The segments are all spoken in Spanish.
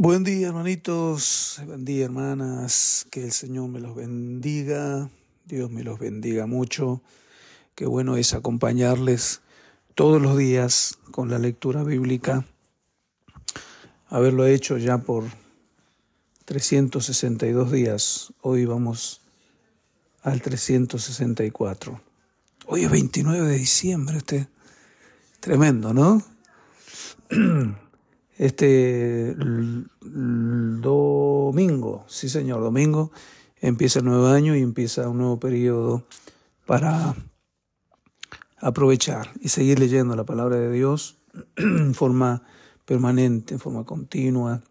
Buen día, hermanitos, buen día, hermanas, que el Señor me los bendiga, Dios me los bendiga mucho, qué bueno es acompañarles todos los días con la lectura bíblica, haberlo hecho ya por 362 días, hoy vamos al 364, hoy es 29 de diciembre, este. Tremendo, ¿no? Este domingo, sí señor, domingo, empieza el nuevo año y empieza un nuevo periodo para aprovechar y seguir leyendo la palabra de Dios en forma permanente, en forma continua.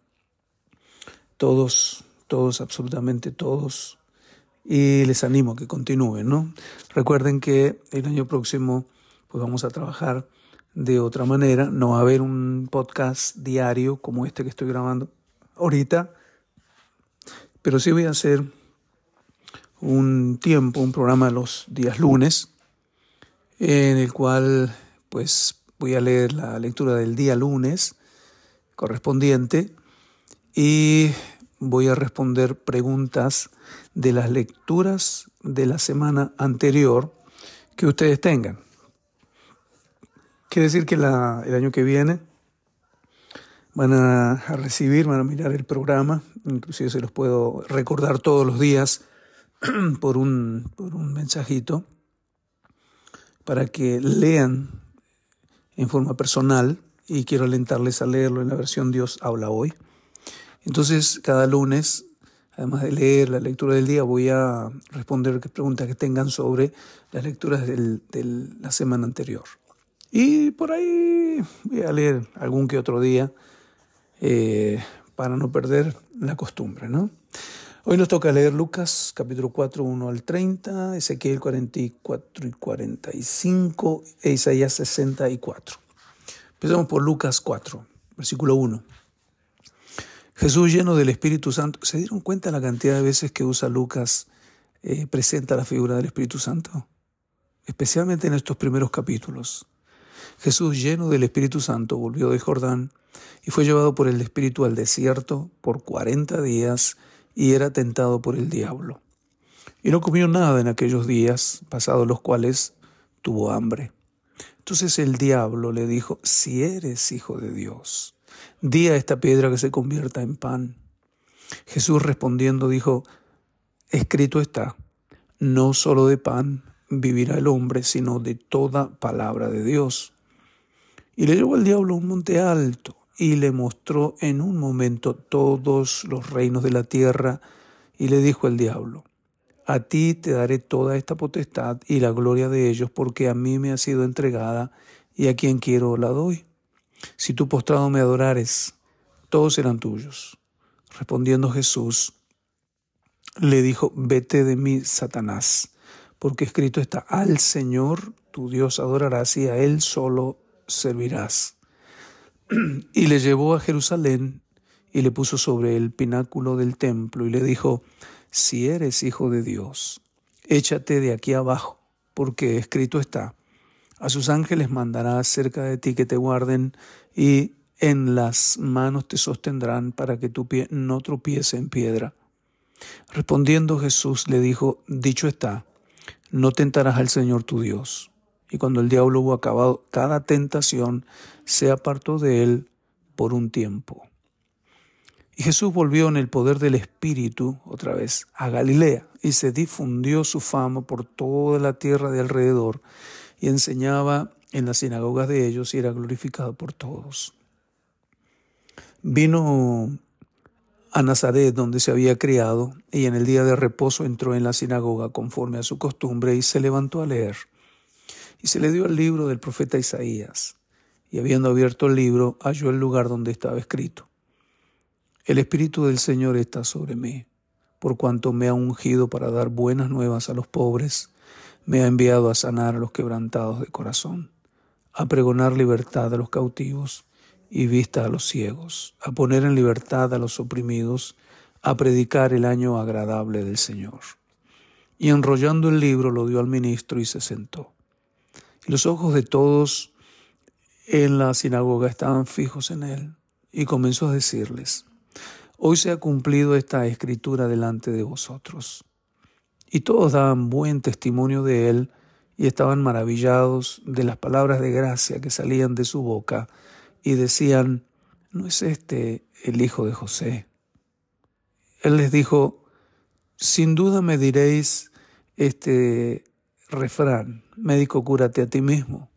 Todos, todos, absolutamente todos. Y les animo a que continúen, ¿no? Recuerden que el año próximo pues vamos a trabajar de otra manera. No va a haber un podcast diario como este que estoy grabando ahorita, pero sí voy a hacer un tiempo, un programa los días lunes, en el cual pues voy a leer la lectura del día lunes correspondiente y voy a responder preguntas de las lecturas de la semana anterior que ustedes tengan. Quiere decir que el año que viene van a, recibir, van a mirar el programa, inclusive se los puedo recordar todos los días por un, por un mensajito, para que lean en forma personal y quiero alentarles a leerlo en la versión Dios habla hoy. Entonces, cada lunes, además de leer la lectura del día, voy a responder preguntas que tengan sobre las lecturas de la semana anterior. Y por ahí voy a leer algún que otro día eh, para no perder la costumbre, ¿no? Hoy nos toca leer Lucas capítulo 4, 1 al 30, Ezequiel 44 y 45 e Isaías 64. Empezamos por Lucas 4, versículo 1. Jesús lleno del Espíritu Santo. ¿Se dieron cuenta la cantidad de veces que usa Lucas, eh, presenta la figura del Espíritu Santo? Especialmente en estos primeros capítulos. Jesús, lleno del Espíritu Santo, volvió de Jordán y fue llevado por el Espíritu al desierto por cuarenta días y era tentado por el diablo. Y no comió nada en aquellos días, pasados los cuales tuvo hambre. Entonces el diablo le dijo, si eres hijo de Dios, di a esta piedra que se convierta en pan. Jesús respondiendo dijo, escrito está, no solo de pan vivirá el hombre, sino de toda palabra de Dios. Y le llevó el diablo un monte alto y le mostró en un momento todos los reinos de la tierra y le dijo el diablo, a ti te daré toda esta potestad y la gloria de ellos porque a mí me ha sido entregada y a quien quiero la doy. Si tú postrado me adorares, todos serán tuyos. Respondiendo Jesús, le dijo, vete de mí, Satanás, porque escrito está, al Señor tu Dios adorarás y a Él solo servirás. Y le llevó a Jerusalén y le puso sobre el pináculo del templo y le dijo, si eres hijo de Dios, échate de aquí abajo, porque escrito está, a sus ángeles mandará cerca de ti que te guarden y en las manos te sostendrán para que tu pie no tropiece en piedra. Respondiendo Jesús le dijo, dicho está, no tentarás al Señor tu Dios. Y cuando el diablo hubo acabado cada tentación, se apartó de él por un tiempo. Y Jesús volvió en el poder del Espíritu, otra vez, a Galilea, y se difundió su fama por toda la tierra de alrededor, y enseñaba en las sinagogas de ellos y era glorificado por todos. Vino a Nazaret, donde se había criado, y en el día de reposo entró en la sinagoga conforme a su costumbre y se levantó a leer y se le dio el libro del profeta Isaías. Y habiendo abierto el libro, halló el lugar donde estaba escrito. El Espíritu del Señor está sobre mí, por cuanto me ha ungido para dar buenas nuevas a los pobres, me ha enviado a sanar a los quebrantados de corazón, a pregonar libertad a los cautivos y vista a los ciegos, a poner en libertad a los oprimidos, a predicar el año agradable del Señor. Y enrollando el libro lo dio al ministro y se sentó. Los ojos de todos en la sinagoga estaban fijos en él y comenzó a decirles, Hoy se ha cumplido esta escritura delante de vosotros. Y todos daban buen testimonio de él y estaban maravillados de las palabras de gracia que salían de su boca y decían, ¿no es este el hijo de José? Él les dijo, sin duda me diréis este refrán, médico, cúrate a ti mismo.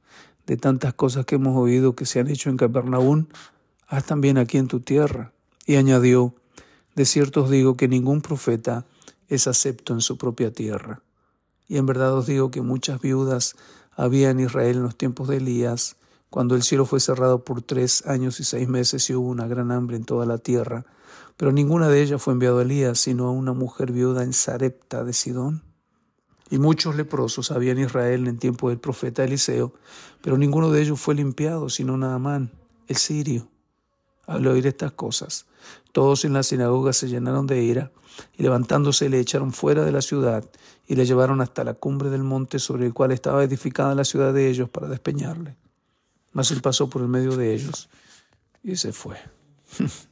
De tantas cosas que hemos oído que se han hecho en Capernaum, haz también aquí en tu tierra. Y añadió, de cierto os digo que ningún profeta es acepto en su propia tierra. Y en verdad os digo que muchas viudas había en Israel en los tiempos de Elías, cuando el cielo fue cerrado por tres años y seis meses y hubo una gran hambre en toda la tierra. Pero ninguna de ellas fue enviado a Elías, sino a una mujer viuda en Sarepta de Sidón. Y muchos leprosos había en Israel en tiempo del profeta Eliseo, pero ninguno de ellos fue limpiado, sino Naamán, el sirio. Al oír estas cosas, todos en la sinagoga se llenaron de ira y levantándose le echaron fuera de la ciudad y le llevaron hasta la cumbre del monte sobre el cual estaba edificada la ciudad de ellos para despeñarle. Mas él pasó por el medio de ellos y se fue.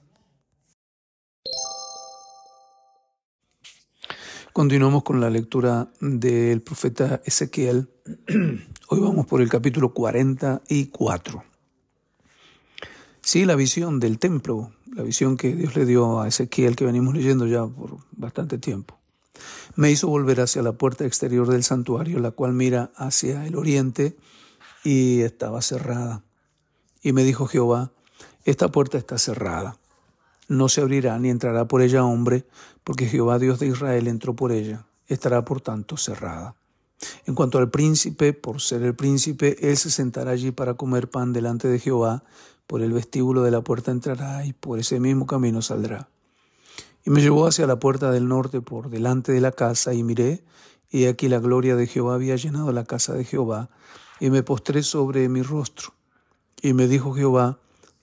Continuamos con la lectura del profeta Ezequiel. Hoy vamos por el capítulo 44. Sí, la visión del templo, la visión que Dios le dio a Ezequiel, que venimos leyendo ya por bastante tiempo, me hizo volver hacia la puerta exterior del santuario, la cual mira hacia el oriente y estaba cerrada. Y me dijo Jehová, esta puerta está cerrada, no se abrirá ni entrará por ella hombre, porque Jehová Dios de Israel entró por ella, estará por tanto cerrada. En cuanto al príncipe, por ser el príncipe, él se sentará allí para comer pan delante de Jehová, por el vestíbulo de la puerta entrará y por ese mismo camino saldrá. Y me llevó hacia la puerta del norte por delante de la casa y miré, y aquí la gloria de Jehová había llenado la casa de Jehová, y me postré sobre mi rostro. Y me dijo Jehová,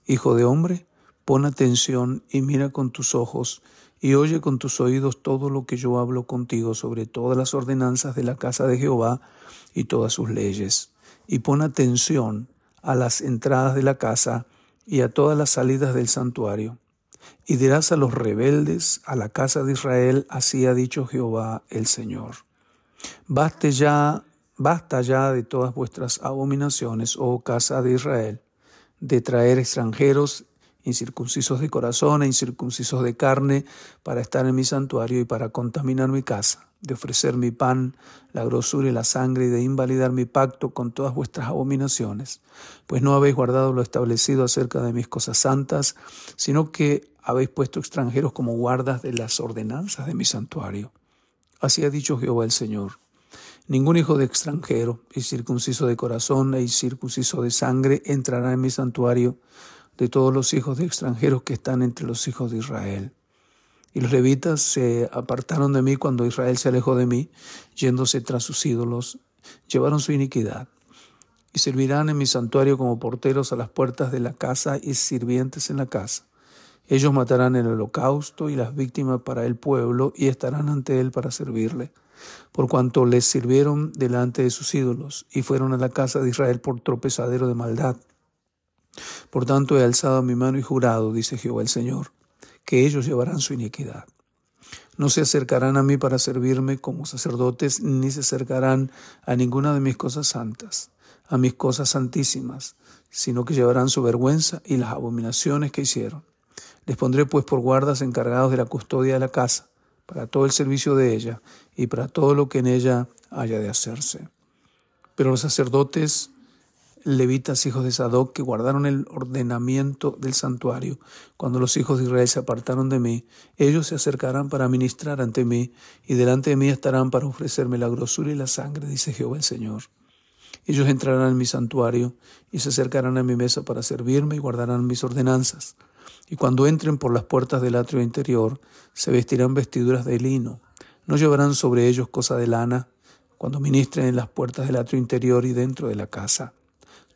Hijo de hombre, pon atención y mira con tus ojos, y oye con tus oídos todo lo que yo hablo contigo sobre todas las ordenanzas de la casa de Jehová y todas sus leyes. Y pon atención a las entradas de la casa, y a todas las salidas del santuario. Y dirás a los rebeldes, a la casa de Israel, así ha dicho Jehová el Señor. Baste ya, basta ya de todas vuestras abominaciones, oh casa de Israel, de traer extranjeros incircuncisos de corazón e incircuncisos de carne, para estar en mi santuario y para contaminar mi casa de ofrecer mi pan, la grosura y la sangre, y de invalidar mi pacto con todas vuestras abominaciones, pues no habéis guardado lo establecido acerca de mis cosas santas, sino que habéis puesto extranjeros como guardas de las ordenanzas de mi santuario. Así ha dicho Jehová el Señor. Ningún hijo de extranjero, y circunciso de corazón e circunciso de sangre, entrará en mi santuario de todos los hijos de extranjeros que están entre los hijos de Israel. Y los levitas se apartaron de mí cuando Israel se alejó de mí, yéndose tras sus ídolos, llevaron su iniquidad. Y servirán en mi santuario como porteros a las puertas de la casa y sirvientes en la casa. Ellos matarán el holocausto y las víctimas para el pueblo y estarán ante él para servirle, por cuanto les sirvieron delante de sus ídolos y fueron a la casa de Israel por tropezadero de maldad. Por tanto he alzado mi mano y jurado, dice Jehová el Señor, que ellos llevarán su iniquidad. No se acercarán a mí para servirme como sacerdotes, ni se acercarán a ninguna de mis cosas santas, a mis cosas santísimas, sino que llevarán su vergüenza y las abominaciones que hicieron. Les pondré pues por guardas encargados de la custodia de la casa, para todo el servicio de ella y para todo lo que en ella haya de hacerse. Pero los sacerdotes levitas, hijos de Sadoc, que guardaron el ordenamiento del santuario. Cuando los hijos de Israel se apartaron de mí, ellos se acercarán para ministrar ante mí, y delante de mí estarán para ofrecerme la grosura y la sangre, dice Jehová el Señor. Ellos entrarán en mi santuario y se acercarán a mi mesa para servirme y guardarán mis ordenanzas. Y cuando entren por las puertas del atrio interior, se vestirán vestiduras de lino. No llevarán sobre ellos cosa de lana cuando ministren en las puertas del atrio interior y dentro de la casa.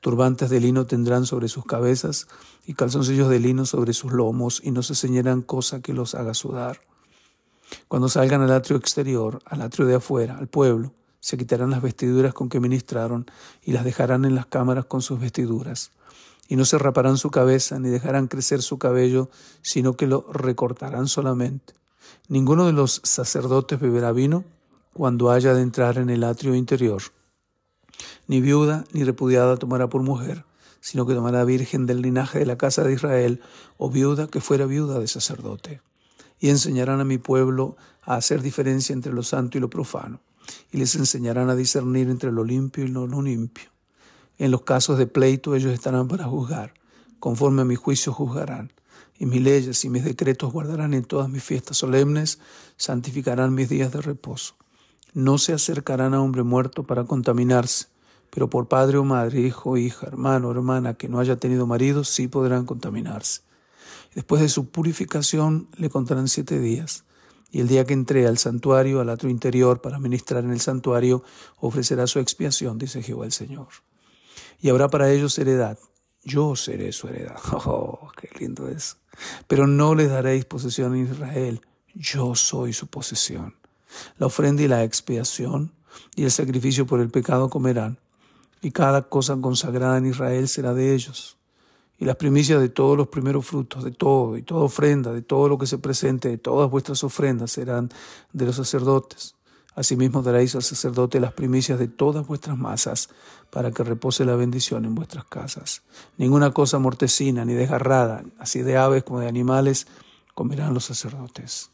Turbantes de lino tendrán sobre sus cabezas y calzoncillos de lino sobre sus lomos y no se ceñirán cosa que los haga sudar. Cuando salgan al atrio exterior, al atrio de afuera, al pueblo, se quitarán las vestiduras con que ministraron y las dejarán en las cámaras con sus vestiduras. Y no se raparán su cabeza ni dejarán crecer su cabello, sino que lo recortarán solamente. Ninguno de los sacerdotes beberá vino cuando haya de entrar en el atrio interior. Ni viuda ni repudiada tomará por mujer, sino que tomará virgen del linaje de la casa de Israel o viuda que fuera viuda de sacerdote. Y enseñarán a mi pueblo a hacer diferencia entre lo santo y lo profano, y les enseñarán a discernir entre lo limpio y lo no limpio. En los casos de pleito ellos estarán para juzgar, conforme a mi juicio juzgarán, y mis leyes y mis decretos guardarán en todas mis fiestas solemnes, santificarán mis días de reposo. No se acercarán a hombre muerto para contaminarse, pero por padre o madre, hijo, hija, hermano o hermana que no haya tenido marido, sí podrán contaminarse. Después de su purificación le contarán siete días, y el día que entre al santuario, al atrio interior, para ministrar en el santuario, ofrecerá su expiación, dice Jehová el Señor. Y habrá para ellos heredad. Yo seré su heredad. Oh, qué lindo es. Pero no les daréis posesión en Israel. Yo soy su posesión. La ofrenda y la expiación y el sacrificio por el pecado comerán y cada cosa consagrada en Israel será de ellos. Y las primicias de todos los primeros frutos, de todo, y toda ofrenda, de todo lo que se presente, de todas vuestras ofrendas serán de los sacerdotes. Asimismo daréis al sacerdote las primicias de todas vuestras masas, para que repose la bendición en vuestras casas. Ninguna cosa mortecina ni desgarrada, así de aves como de animales, comerán los sacerdotes.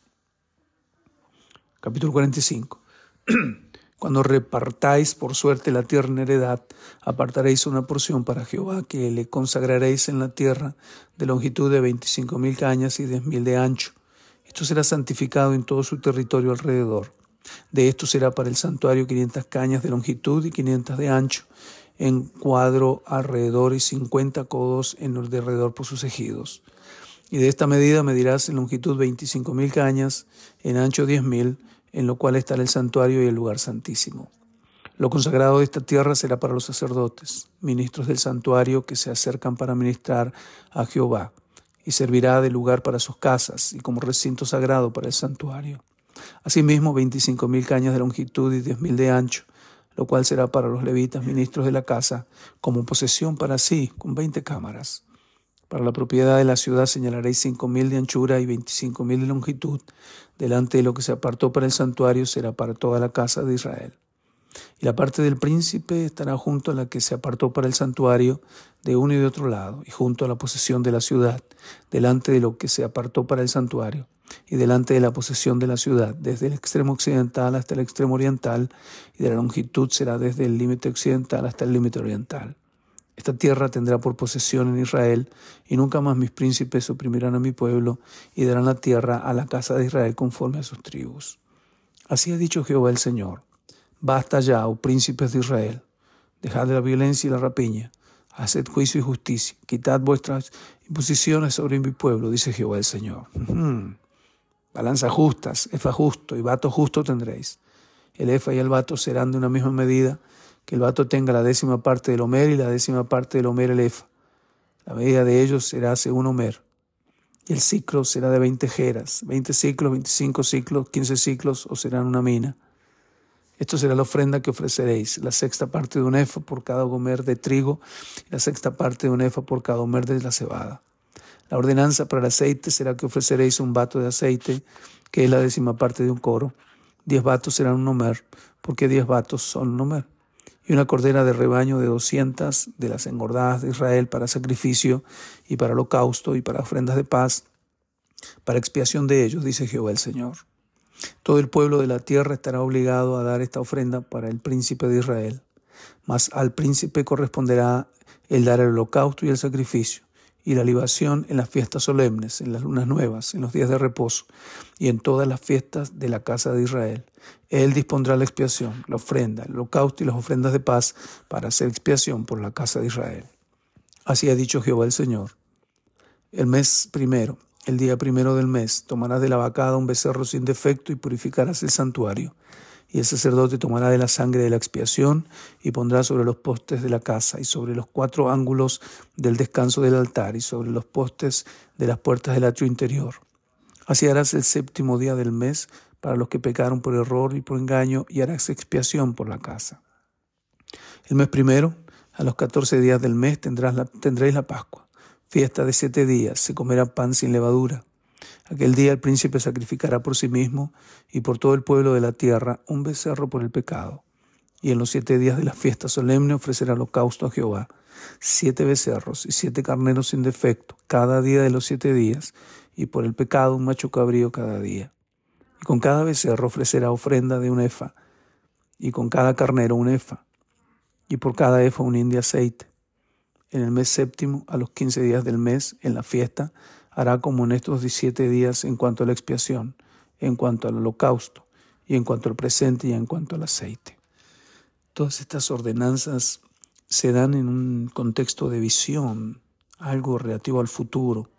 Capítulo 45. Cuando repartáis por suerte la tierra en heredad, apartaréis una porción para Jehová, que le consagraréis en la tierra de longitud de veinticinco mil cañas y diez mil de ancho. Esto será santificado en todo su territorio alrededor. De esto será para el santuario quinientas cañas de longitud y quinientas de ancho, en cuadro alrededor y cincuenta codos en el alrededor por sus ejidos. Y de esta medida medirás en longitud veinticinco mil cañas, en ancho diez mil, en lo cual estará el santuario y el lugar santísimo. Lo consagrado de esta tierra será para los sacerdotes, ministros del santuario que se acercan para ministrar a Jehová, y servirá de lugar para sus casas y como recinto sagrado para el santuario. Asimismo, veinticinco mil cañas de longitud y diez mil de ancho, lo cual será para los levitas, ministros de la casa, como posesión para sí, con veinte cámaras. Para la propiedad de la ciudad señalaréis cinco mil de anchura y veinticinco mil de longitud. Delante de lo que se apartó para el santuario será para toda la casa de Israel. Y la parte del príncipe estará junto a la que se apartó para el santuario de uno y de otro lado, y junto a la posesión de la ciudad, delante de lo que se apartó para el santuario, y delante de la posesión de la ciudad, desde el extremo occidental hasta el extremo oriental, y de la longitud será desde el límite occidental hasta el límite oriental. Esta tierra tendrá por posesión en Israel, y nunca más mis príncipes oprimirán a mi pueblo, y darán la tierra a la casa de Israel conforme a sus tribus. Así ha dicho Jehová el Señor. Basta ya, oh príncipes de Israel, dejad la violencia y la rapiña, haced juicio y justicia, quitad vuestras imposiciones sobre mi pueblo, dice Jehová el Señor. Balanza justas, efa justo y vato justo tendréis. El efa y el vato serán de una misma medida, que el vato tenga la décima parte del Homer y la décima parte del Homer el Efa. La medida de ellos será según Homer. Y el ciclo será de 20 jeras, 20 ciclos, 25 ciclos, 15 ciclos, o serán una mina. Esto será la ofrenda que ofreceréis, la sexta parte de un efa por cada homer de trigo y la sexta parte de un efa por cada homer de la cebada. La ordenanza para el aceite será que ofreceréis un vato de aceite, que es la décima parte de un coro. Diez vatos serán un homer, porque diez vatos son un homer y una cordera de rebaño de doscientas de las engordadas de Israel para sacrificio y para holocausto y para ofrendas de paz, para expiación de ellos, dice Jehová el Señor. Todo el pueblo de la tierra estará obligado a dar esta ofrenda para el príncipe de Israel, mas al príncipe corresponderá el dar el holocausto y el sacrificio, y la libación en las fiestas solemnes, en las lunas nuevas, en los días de reposo y en todas las fiestas de la casa de Israel. Él dispondrá la expiación, la ofrenda, el holocausto y las ofrendas de paz para hacer expiación por la casa de Israel. Así ha dicho Jehová el Señor. El mes primero, el día primero del mes, tomarás de la vacada un becerro sin defecto y purificarás el santuario y el sacerdote tomará de la sangre de la expiación y pondrá sobre los postes de la casa y sobre los cuatro ángulos del descanso del altar y sobre los postes de las puertas del atrio interior. Así harás el séptimo día del mes para los que pecaron por error y por engaño y harás expiación por la casa. El mes primero A los catorce días del mes tendréis la Pascua, fiesta de siete días, se comerá pan sin levadura. Aquel día el príncipe sacrificará por sí mismo y por todo el pueblo de la tierra un becerro por el pecado. Y en los siete días de la fiesta solemne ofrecerá holocausto a Jehová, siete becerros y siete carneros sin defecto, cada día de los siete días, y por el pecado un macho cabrío cada día. Y con cada becerro ofrecerá ofrenda de un efa, y con cada carnero un efa y por cada efa un hin de aceite. En el mes séptimo, a los quince días del mes, en la fiesta, hará como en estos diecisiete días en cuanto a la expiación, en cuanto al holocausto, y en cuanto al presente y en cuanto al aceite. Todas estas ordenanzas se dan en un contexto de visión, algo relativo al futuro.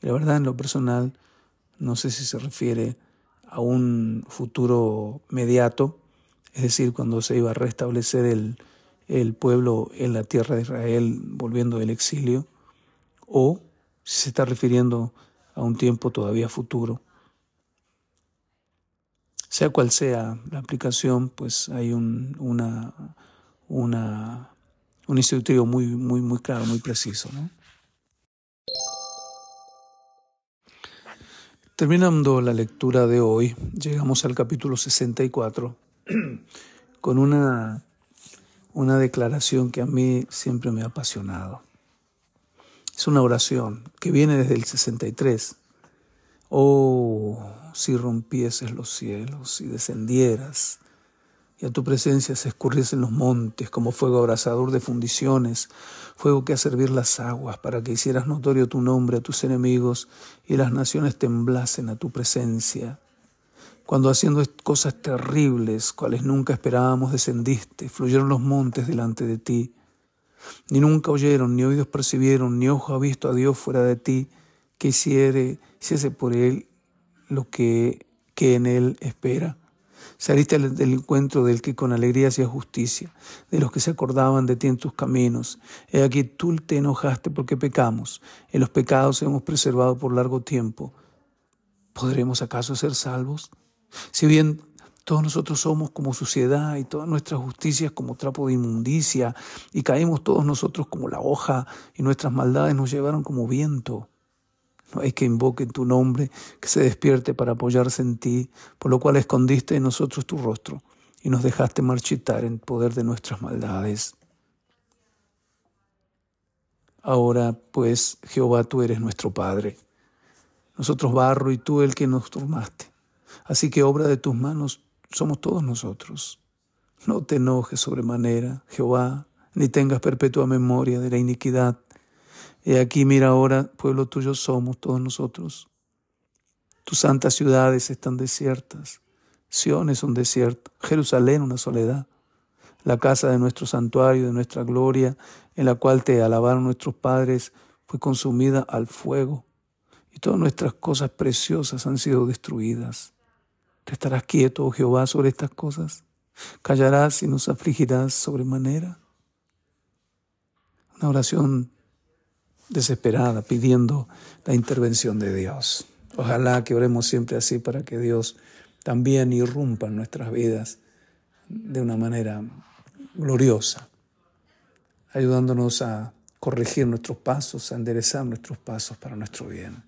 La verdad, en lo personal, no sé si se refiere a un futuro mediato, es decir, cuando se iba a restablecer el, el pueblo en la tierra de Israel volviendo del exilio, o se está refiriendo a un tiempo todavía futuro. Sea cual sea la aplicación, pues hay un, una, un muy, muy, muy claro, muy preciso. Terminando la lectura de hoy, llegamos al capítulo 64 con una una declaración que a mí siempre me ha apasionado. Es una oración que viene desde el 63. Oh, si rompieses los cielos y descendieras, y a tu presencia se escurriesen los montes como fuego abrasador de fundiciones, fuego que a servir las aguas, para que hicieras notorio tu nombre a tus enemigos y las naciones temblasen a tu presencia cuando haciendo cosas terribles, cuales nunca esperábamos, descendiste, fluyeron los montes delante de ti. Ni nunca oyeron, ni oídos percibieron, ni ojo ha visto a Dios fuera de ti, que hiciere, hiciese por él lo que, que en él espera. Saliste del encuentro del que con alegría hacía justicia, de los que se acordaban de ti en tus caminos. He aquí tú te enojaste porque pecamos. En los pecados hemos preservado por largo tiempo. ¿Podremos acaso ser salvos? Si bien todos nosotros somos como suciedad y todas nuestras justicias como trapo de inmundicia y caemos todos nosotros como la hoja y nuestras maldades nos llevaron como viento. No hay que invoque tu nombre, que se despierte para apoyarse en ti, por lo cual escondiste en nosotros tu rostro y nos dejaste marchitar en poder de nuestras maldades. Ahora, pues, Jehová, tú eres nuestro Padre, nosotros barro y tú el que nos formaste. Así que obra de tus manos somos todos nosotros. No te enojes sobremanera, Jehová, ni tengas perpetua memoria de la iniquidad. He aquí, mira ahora, pueblo tuyo somos todos nosotros. Tus santas ciudades están desiertas, Sion es un desierto, Jerusalén una soledad, la casa de nuestro santuario, de nuestra gloria, en la cual te alabaron nuestros padres, fue consumida al fuego, y todas nuestras cosas preciosas han sido destruidas. ¿Te estarás quieto, oh Jehová, sobre estas cosas? ¿Callarás y nos afligirás sobremanera? Una oración desesperada pidiendo la intervención de Dios. Ojalá que oremos siempre así para que Dios también irrumpa en nuestras vidas de una manera gloriosa, ayudándonos a corregir nuestros pasos, a enderezar nuestros pasos para nuestro bien.